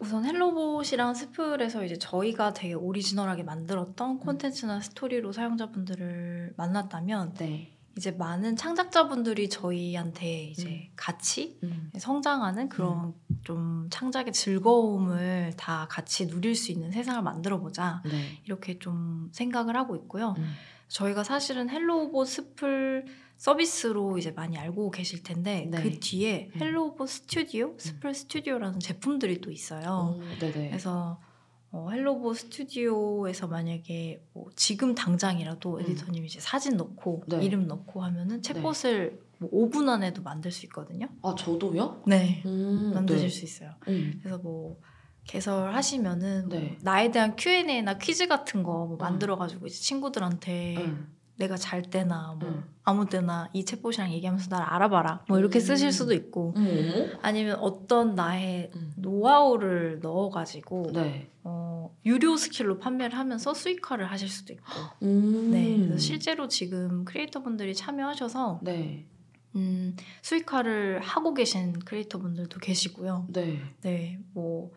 우선 헬로봇이랑 스플에서 이제 저희가 되게 오리지널하게 만들었던 콘텐츠나 스토리로 사용자분들을 만났다면 네. 이제 많은 창작자분들이 저희한테 이제 같이 음. 성장하는 그런 좀 창작의 즐거움을 다 같이 누릴 수 있는 세상을 만들어 보자 네. 이렇게 좀 생각을 하고 있고요. 음. 저희가 사실은 헬로봇 스플 서비스로 이제 많이 알고 계실 텐데 네. 그 뒤에 음. 헬로봇 스튜디오, 스플 스튜디오라는 제품들이 또 있어요. 어, 네네. 그래서 어, 헬로봇 스튜디오에서 만약에 뭐 지금 당장이라도 음. 에디터님이 이제 사진 넣고 네. 이름 넣고 하면은 챗봇을 뭐 5분 안에도 만들 수 있거든요. 아 저도요? 네, 음, 만드실 네. 수 있어요. 음. 그래서 뭐 개설하시면은 뭐 네. 나에 대한 Q&A나 퀴즈 같은 거뭐 음. 만들어가지고 이제 친구들한테 음. 내가 잘 때나 뭐 음. 아무 때나 이 챗봇이랑 얘기하면서 나를 알아봐라 뭐 이렇게 음. 쓰실 수도 있고 음. 아니면 어떤 나의 음. 노하우를 넣어가지고 네. 어, 유료 스킬로 판매를 하면서 수익화를 하실 수도 있고 음. 네 그래서 실제로 지금 크리에이터분들이 참여하셔서 네. 음, 수익화를 하고 계신 크리에이터분들도 계시고요 네. 네뭐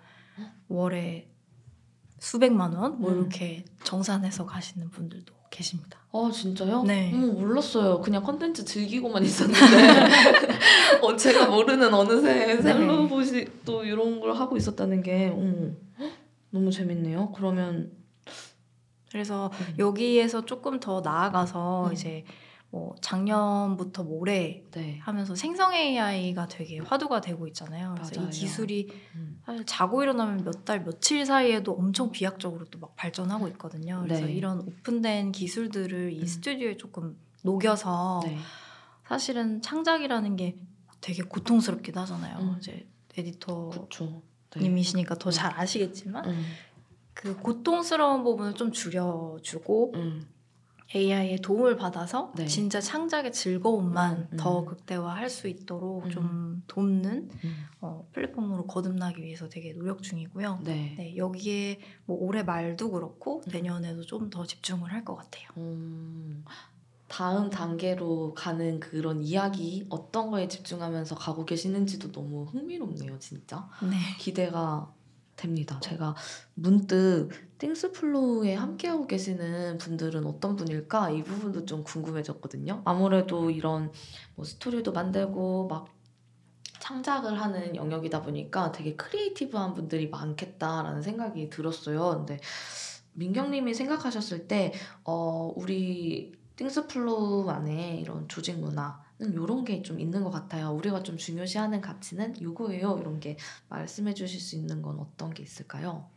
월에 수백만 원뭐 음. 이렇게 정산해서 가시는 분들도 계십니다. 아 진짜요? 네. 음, 몰랐어요. 그냥 컨텐츠 즐기고만 있었는데 어, 제가 모르는 어느새 네. 셀로봇이 또 이런 걸 하고 있었다는 게 음, 헉, 너무 재밌네요. 그러면 그래서 음, 여기에서 조금 더 나아가서 음. 이제 뭐 작년부터 올해 네. 하면서 생성 AI가 되게 화두가 되고 있잖아요. 그래서 맞아요. 이 기술이 음, 사실 자고 일어나면 몇 달 며칠 사이에도 엄청 비약적으로 또 막 발전하고 있거든요. 그래서 네. 이런 오픈된 기술들을 이 음. 스튜디오에 조금 녹여서 네. 사실은 창작이라는 게 되게 고통스럽기도 하잖아요. 음. 이제 에디터 그렇죠. 네. 님이시니까 더 잘 아시겠지만 음, 그 고통스러운 부분을 좀 줄여주고 음, AI의 도움을 받아서 네. 진짜 창작의 즐거움만 음, 음. 더 극대화할 수 있도록 음. 좀 돕는 음, 어, 플랫폼으로 거듭나기 위해서 되게 노력 중이고요. 네. 네, 여기에 뭐 올해 말도 그렇고 음. 내년에도 좀 더 집중을 할 것 같아요. 음, 다음 단계로 가는 그런 이야기 어떤 거에 집중하면서 가고 계시는지도 너무 흥미롭네요, 진짜. 네. 기대가 됩니다. 제가 문득 띵스플로우에 함께하고 계시는 분들은 어떤 분일까 이 부분도 좀 궁금해졌거든요. 아무래도 이런 뭐 스토리도 만들고 막 창작을 하는 영역이다 보니까 되게 creative한 분들이 많겠다라는 생각이 들었어요. 근데 민경님이 생각하셨을 때 어, 우리 띵스플로우 안에 이런 조직 문화는 이런 게 좀 있는 것 같아요. 우리가 좀 중요시하는 가치는 이거예요. 이런 게 말씀해 주실 수 있는 건 어떤 게 있을까요?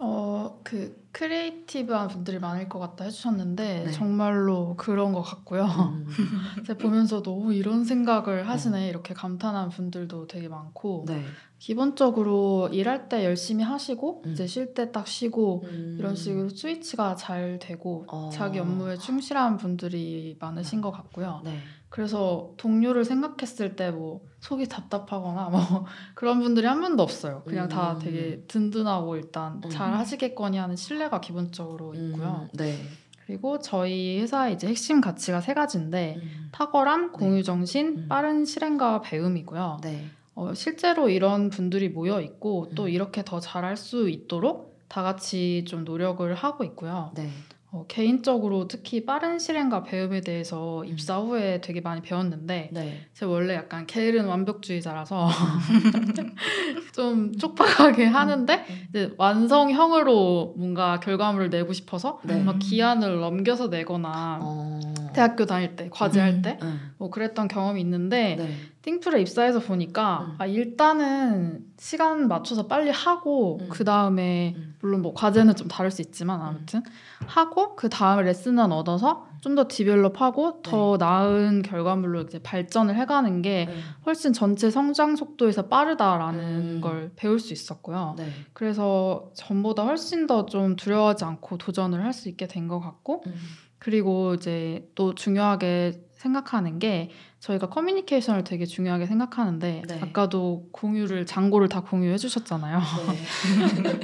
어, 그 creative한 분들이 많을 것 같다 해주셨는데 네. 정말로 그런 것 같고요. 음, 제가 보면서 너무 이런 생각을 하시네 이렇게 감탄한 분들도 되게 많고 네. 기본적으로 일할 때 열심히 하시고 음. 이제 쉴 때 딱 쉬고 음, 이런 식으로 스위치가 잘 되고 어. 자기 업무에 충실한 분들이 많으신 것 같고요. 네. 그래서 동료를 생각했을 때 뭐 속이 답답하거나 뭐 그런 분들이 한 분도 없어요. 그냥 다 음. 되게 든든하고 일단 음. 잘 하시겠거니 하는 신뢰 가 기본적으로 있고요. 음, 네. 그리고 저희 회사의 이제 핵심 가치가 세 가지인데 음, 탁월함, 공유 정신, 음. 빠른 실행과 배움이고요. 네. 어, 실제로 이런 분들이 모여 있고 또 음. 이렇게 더 잘할 수 있도록 다 같이 좀 노력을 하고 있고요. 네. 어, 개인적으로 특히 빠른 실행과 배움에 대해서 음. 입사 후에 되게 많이 배웠는데 네. 제가 원래 약간 게으른 완벽주의자라서 좀 촉박하게 하는데 이제 완성형으로 뭔가 결과물을 내고 싶어서 네. 막 기한을 넘겨서 내거나 어. 대학교 다닐 때 과제할 음. 때뭐 음, 그랬던 경험이 있는데 네. 띵플에 입사해서 보니까 음. 아, 일단은 시간 맞춰서 빨리 하고 음. 그 다음에 음. 물론 뭐 과제는 좀 다를 수 있지만 아무튼 하고 그 다음에 레슨만 얻어서 좀 더 디벨롭하고 더 나은 결과물로 이제 발전을 해가는 게 네. 훨씬 전체 성장 속도에서 빠르다라는 음. 걸 배울 수 있었고요. 네. 그래서 전보다 훨씬 더 좀 두려워하지 않고 도전을 할 수 있게 된 것 같고 음, 그리고 이제 또 중요하게 생각하는 게 저희가 커뮤니케이션을 되게 중요하게 생각하는데 네. 아까도 공유를 잔고를 다 공유해 주셨잖아요. 네.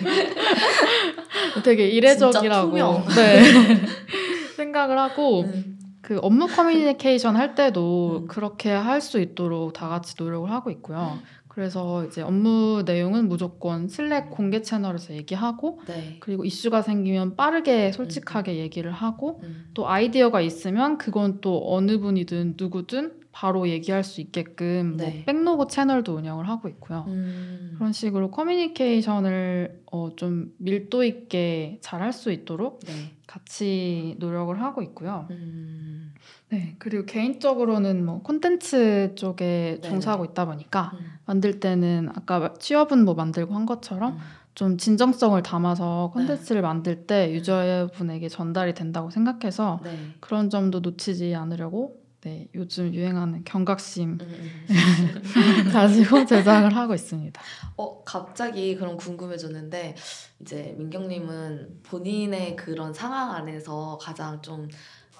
되게 이례적이라고. 네. 생각을 하고 음. 그 업무 커뮤니케이션 할 때도 음. 그렇게 할 수 있도록 다 같이 노력을 하고 있고요. 그래서 이제 업무 내용은 무조건 Slack 공개 채널에서 얘기하고 네. 그리고 이슈가 생기면 빠르게 솔직하게 얘기를 하고 음. 또 아이디어가 있으면 그건 또 어느 분이든 누구든 바로 얘기할 수 있게끔 네. 뭐 backlog 채널도 운영을 하고 있고요. 음. 그런 식으로 커뮤니케이션을 어, 좀 밀도 있게 잘 할 수 있도록 네. 같이 노력을 하고 있고요. 음. 네, 그리고 개인적으로는 뭐 콘텐츠 쪽에 네네. 종사하고 있다 보니까 음. 만들 때는 아까 취업은 뭐 만들고 한 것처럼 음. 좀 진정성을 담아서 네. 콘텐츠를 만들 때 유저분에게 전달이 된다고 생각해서 네. 그런 점도 놓치지 않으려고 네, 요즘 유행하는 경각심 음, 음. 가지고 제작을 하고 있습니다. 어, 갑자기 그럼 궁금해졌는데 이제 민경님은 본인의 그런 상황 안에서 가장 좀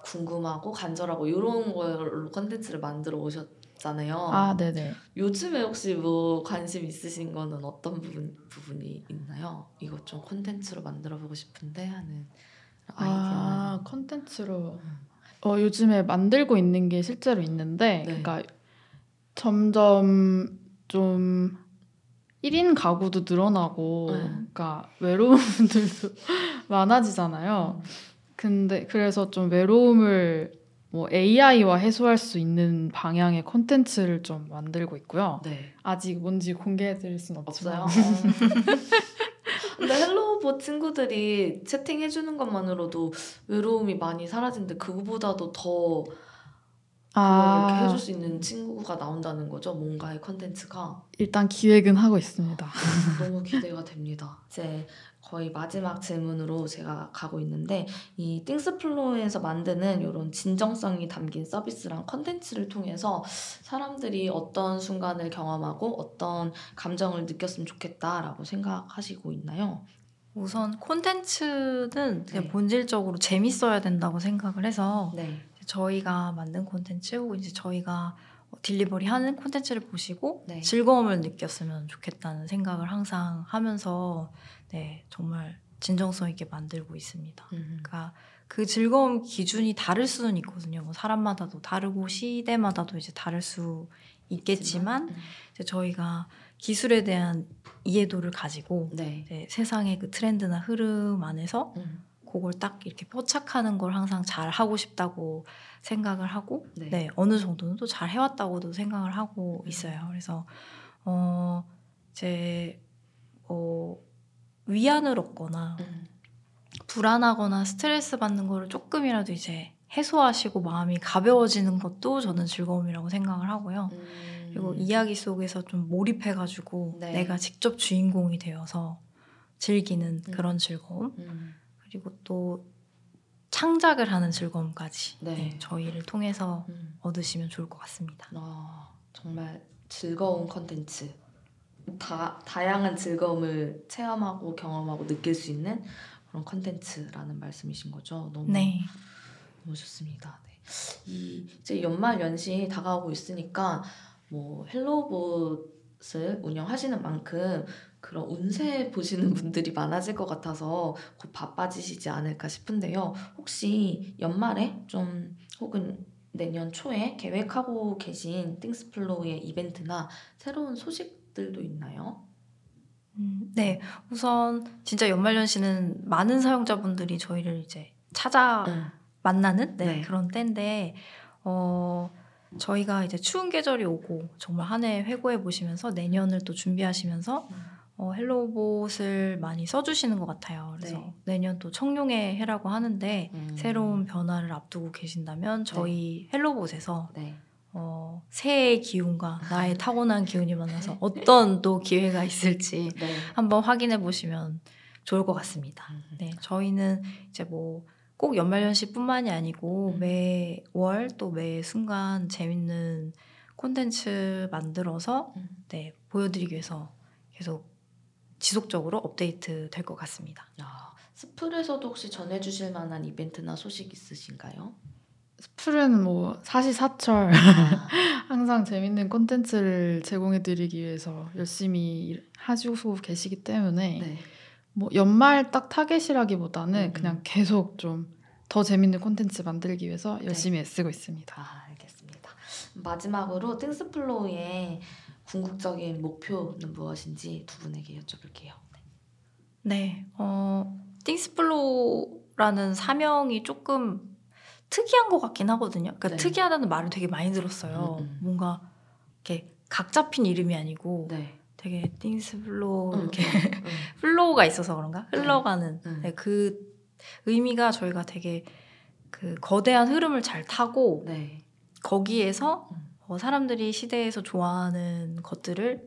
궁금하고 간절하고 이런 걸로 컨텐츠를 만들어 오셨 잖아요. 아, 네네. 요즘에 혹시 뭐 관심 있으신 거는 어떤 부분 부분이 있나요? 이거 좀 콘텐츠로 만들어 보고 싶은데 하는 아이디어. 아, 콘텐츠로 어, 요즘에 만들고 있는 게 실제로 있는데, 네. 그러니까 점점 좀 1인 가구도 늘어나고, 네. 그러니까 외로운 분들도 많아지잖아요. 근데 그래서 좀 외로움을 뭐 AI와 해소할 수 있는 방향의 콘텐츠를 좀 만들고 있고요. 네. 아직 뭔지 공개해드릴 순 없지만. 없어요. 어. 근데 헬로우봇 친구들이 채팅해주는 것만으로도 외로움이 많이 사라진데 그거보다도 더 그걸 이렇게 해줄 수 있는 친구가 나온다는 거죠. 뭔가의 컨텐츠가 일단 기획은 하고 있습니다. 너무 기대가 됩니다. 이제 거의 마지막 질문으로 제가 가고 있는데 이 띵스플로우에서 만드는 이런 진정성이 담긴 서비스랑 컨텐츠를 통해서 사람들이 어떤 순간을 경험하고 어떤 감정을 느꼈으면 좋겠다라고 생각하시고 있나요? 우선 콘텐츠는 그냥 네. 본질적으로 재밌어야 된다고 생각을 해서 네. 저희가 만든 콘텐츠 혹은 이제 저희가 딜리버리 하는 콘텐츠를 보시고 네. 즐거움을 느꼈으면 좋겠다는 생각을 항상 하면서 네 정말 진정성 있게 만들고 있습니다. 음. 그러니까 그 즐거움 기준이 다를 수는 있거든요. 뭐 사람마다도 다르고 시대마다도 이제 다를 수 있겠지만 음. 이제 저희가 기술에 대한 이해도를 가지고 네. 세상의 그 트렌드나 흐름 안에서 음. 그걸 딱 이렇게 포착하는 걸 항상 잘 하고 싶다고 생각을 하고 네. 네, 어느 정도는 또 잘 해왔다고도 생각을 하고 있어요. 그래서 어 이제 어 위안을 얻거나 음. 불안하거나 스트레스 받는 거를 조금이라도 이제 해소하시고 마음이 가벼워지는 것도 저는 즐거움이라고 생각을 하고요. 음. 그리고 이야기 속에서 좀 몰입해가지고 네. 내가 직접 주인공이 되어서 즐기는 음. 그런 즐거움 음. 그리고 또 창작을 하는 즐거움까지 네. 네, 저희를 통해서 음. 얻으시면 좋을 것 같습니다. 아, 정말 즐거운 컨텐츠. 다 다양한 즐거움을 체험하고 경험하고 느낄 수 있는 그런 컨텐츠라는 말씀이신 거죠. 너무 네. 너무 좋습니다. 네. 이 이제 연말 연시 다가오고 있으니까 뭐 헬로봇을 운영하시는 만큼 그런 운세 보시는 분들이 많아질 것 같아서 곧 바빠지시지 않을까 싶은데요. 혹시 연말에 좀 혹은 내년 초에 계획하고 계신 띵스플로우의 이벤트나 새로운 소식들도 있나요? 음, 네. 우선 진짜 연말연시는 많은 사용자분들이 저희를 이제 찾아 응. 만나는 네, 네. 그런 때인데 어 저희가 이제 추운 계절이 오고 정말 한 해 회고해 보시면서 내년을 또 준비하시면서 어, 헬로봇을 많이 써주시는 것 같아요. 그래서 네. 내년 또 청룡의 해라고 하는데 음. 새로운 변화를 앞두고 계신다면 저희 헬로봇에서 네. 어, 새해의 기운과 나의 타고난 기운이 만나서 어떤 또 기회가 있을지 네. 한번 확인해 보시면 좋을 것 같습니다. 음. 네, 저희는 이제 뭐 꼭 연말연시뿐만이 아니고 음. 매월 또 매 순간 재밌는 콘텐츠 만들어서 음. 네 보여드리기 위해서 계속 지속적으로 업데이트 될 것 같습니다. 야, 스플에서도 혹시 전해주실 만한 이벤트나 소식 있으신가요? 스플은 뭐 사시사철 아, 항상 재밌는 콘텐츠를 제공해드리기 위해서 열심히 일- 하시고 계시기 때문에 네. 뭐 연말 딱 타겟이라기보다는 음. 그냥 계속 좀 더 재밌는 콘텐츠 만들기 위해서 열심히 애쓰고 있습니다. 아, 알겠습니다. 마지막으로 띵스플로우의 궁극적인 목표는 무엇인지 두 분에게 여쭤볼게요. 네, 어, 띵스플로라는 사명이 조금 특이한 것 같긴 하거든요. 그러니까 네. 특이하다는 말을 되게 많이 들었어요. 음, 음. 뭔가 이렇게 각 잡힌 이름이 아니고 네. 되게 띵스플로 음, 이렇게 음, flow가 있어서 그런가? 네. 흘러가는 음. 네, 그 의미가 저희가 되게 그 거대한 흐름을 잘 타고 네. 거기에서 음. 어, 사람들이 시대에서 좋아하는 것들을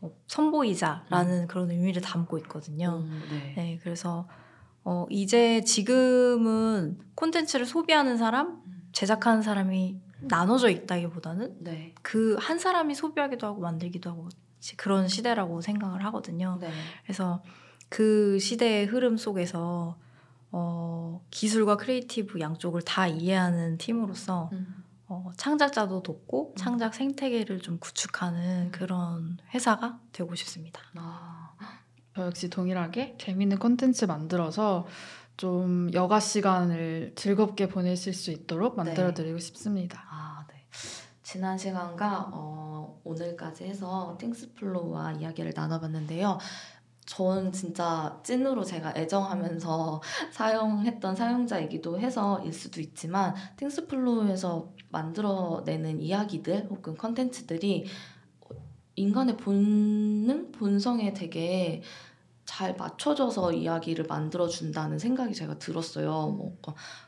어, 선보이자라는 그런 의미를 담고 있거든요. 음, 네. 네, 그래서 어, 이제 지금은 콘텐츠를 소비하는 사람, 음, 제작하는 사람이 나눠져 있다기보다는 네. 그한 사람이 소비하기도 하고 만들기도 하고 시- 그런 시대라고 생각을 하거든요. 네. 그래서 그 시대의 흐름 속에서 어, 기술과 creative 양쪽을 다 이해하는 팀으로서 음, 어, 창작자도 돕고 음. 창작 생태계를 좀 구축하는 그런 회사가 되고 싶습니다. 아, 저 역시 동일하게 재밌는 콘텐츠 만들어서 좀 여가 시간을 즐겁게 보내실 수 있도록 만들어드리고 싶습니다. 아, 네. 지난 시간과 어, 오늘까지 해서 띵스플로우와 이야기를 나눠봤는데요. 전 진짜 찐으로 제가 애정하면서 사용했던 사용자이기도 해서일 수도 있지만 띵스플로우에서 만들어내는 이야기들 혹은 컨텐츠들이 인간의 본능, 본성에 되게 잘 맞춰져서 이야기를 만들어 준다는 생각이 제가 들었어요. 뭐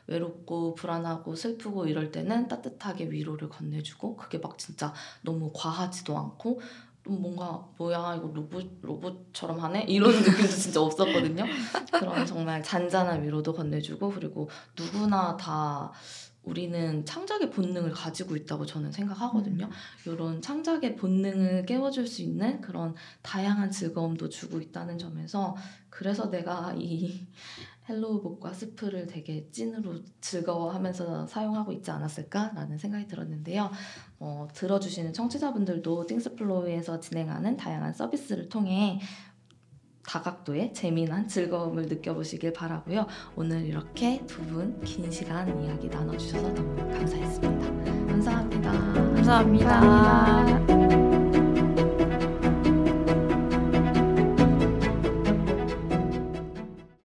외롭고 불안하고 슬프고 이럴 때는 따뜻하게 위로를 건네주고 그게 막 진짜 너무 과하지도 않고 좀 뭔가 뭐야 이거 로봇 로봇처럼 하네 이런 느낌도 진짜 없었거든요. 그런 정말 잔잔한 위로도 건네주고 그리고 누구나 다 우리는 창작의 본능을 가지고 있다고 저는 생각하거든요. 이런 창작의 본능을 깨워줄 수 있는 그런 다양한 즐거움도 주고 있다는 점에서 그래서 내가 이 헬로우봇과 스플을 되게 찐으로 즐거워하면서 사용하고 있지 않았을까라는 생각이 들었는데요. 어, 들어주시는 청취자분들도 띵스플로우에서 진행하는 다양한 서비스를 통해 다각도의 재미난 즐거움을 느껴보시길 바라고요. 오늘 이렇게 두 분 긴 시간 이야기 나눠주셔서 너무 감사했습니다. 감사합니다. 감사합니다. 감사합니다.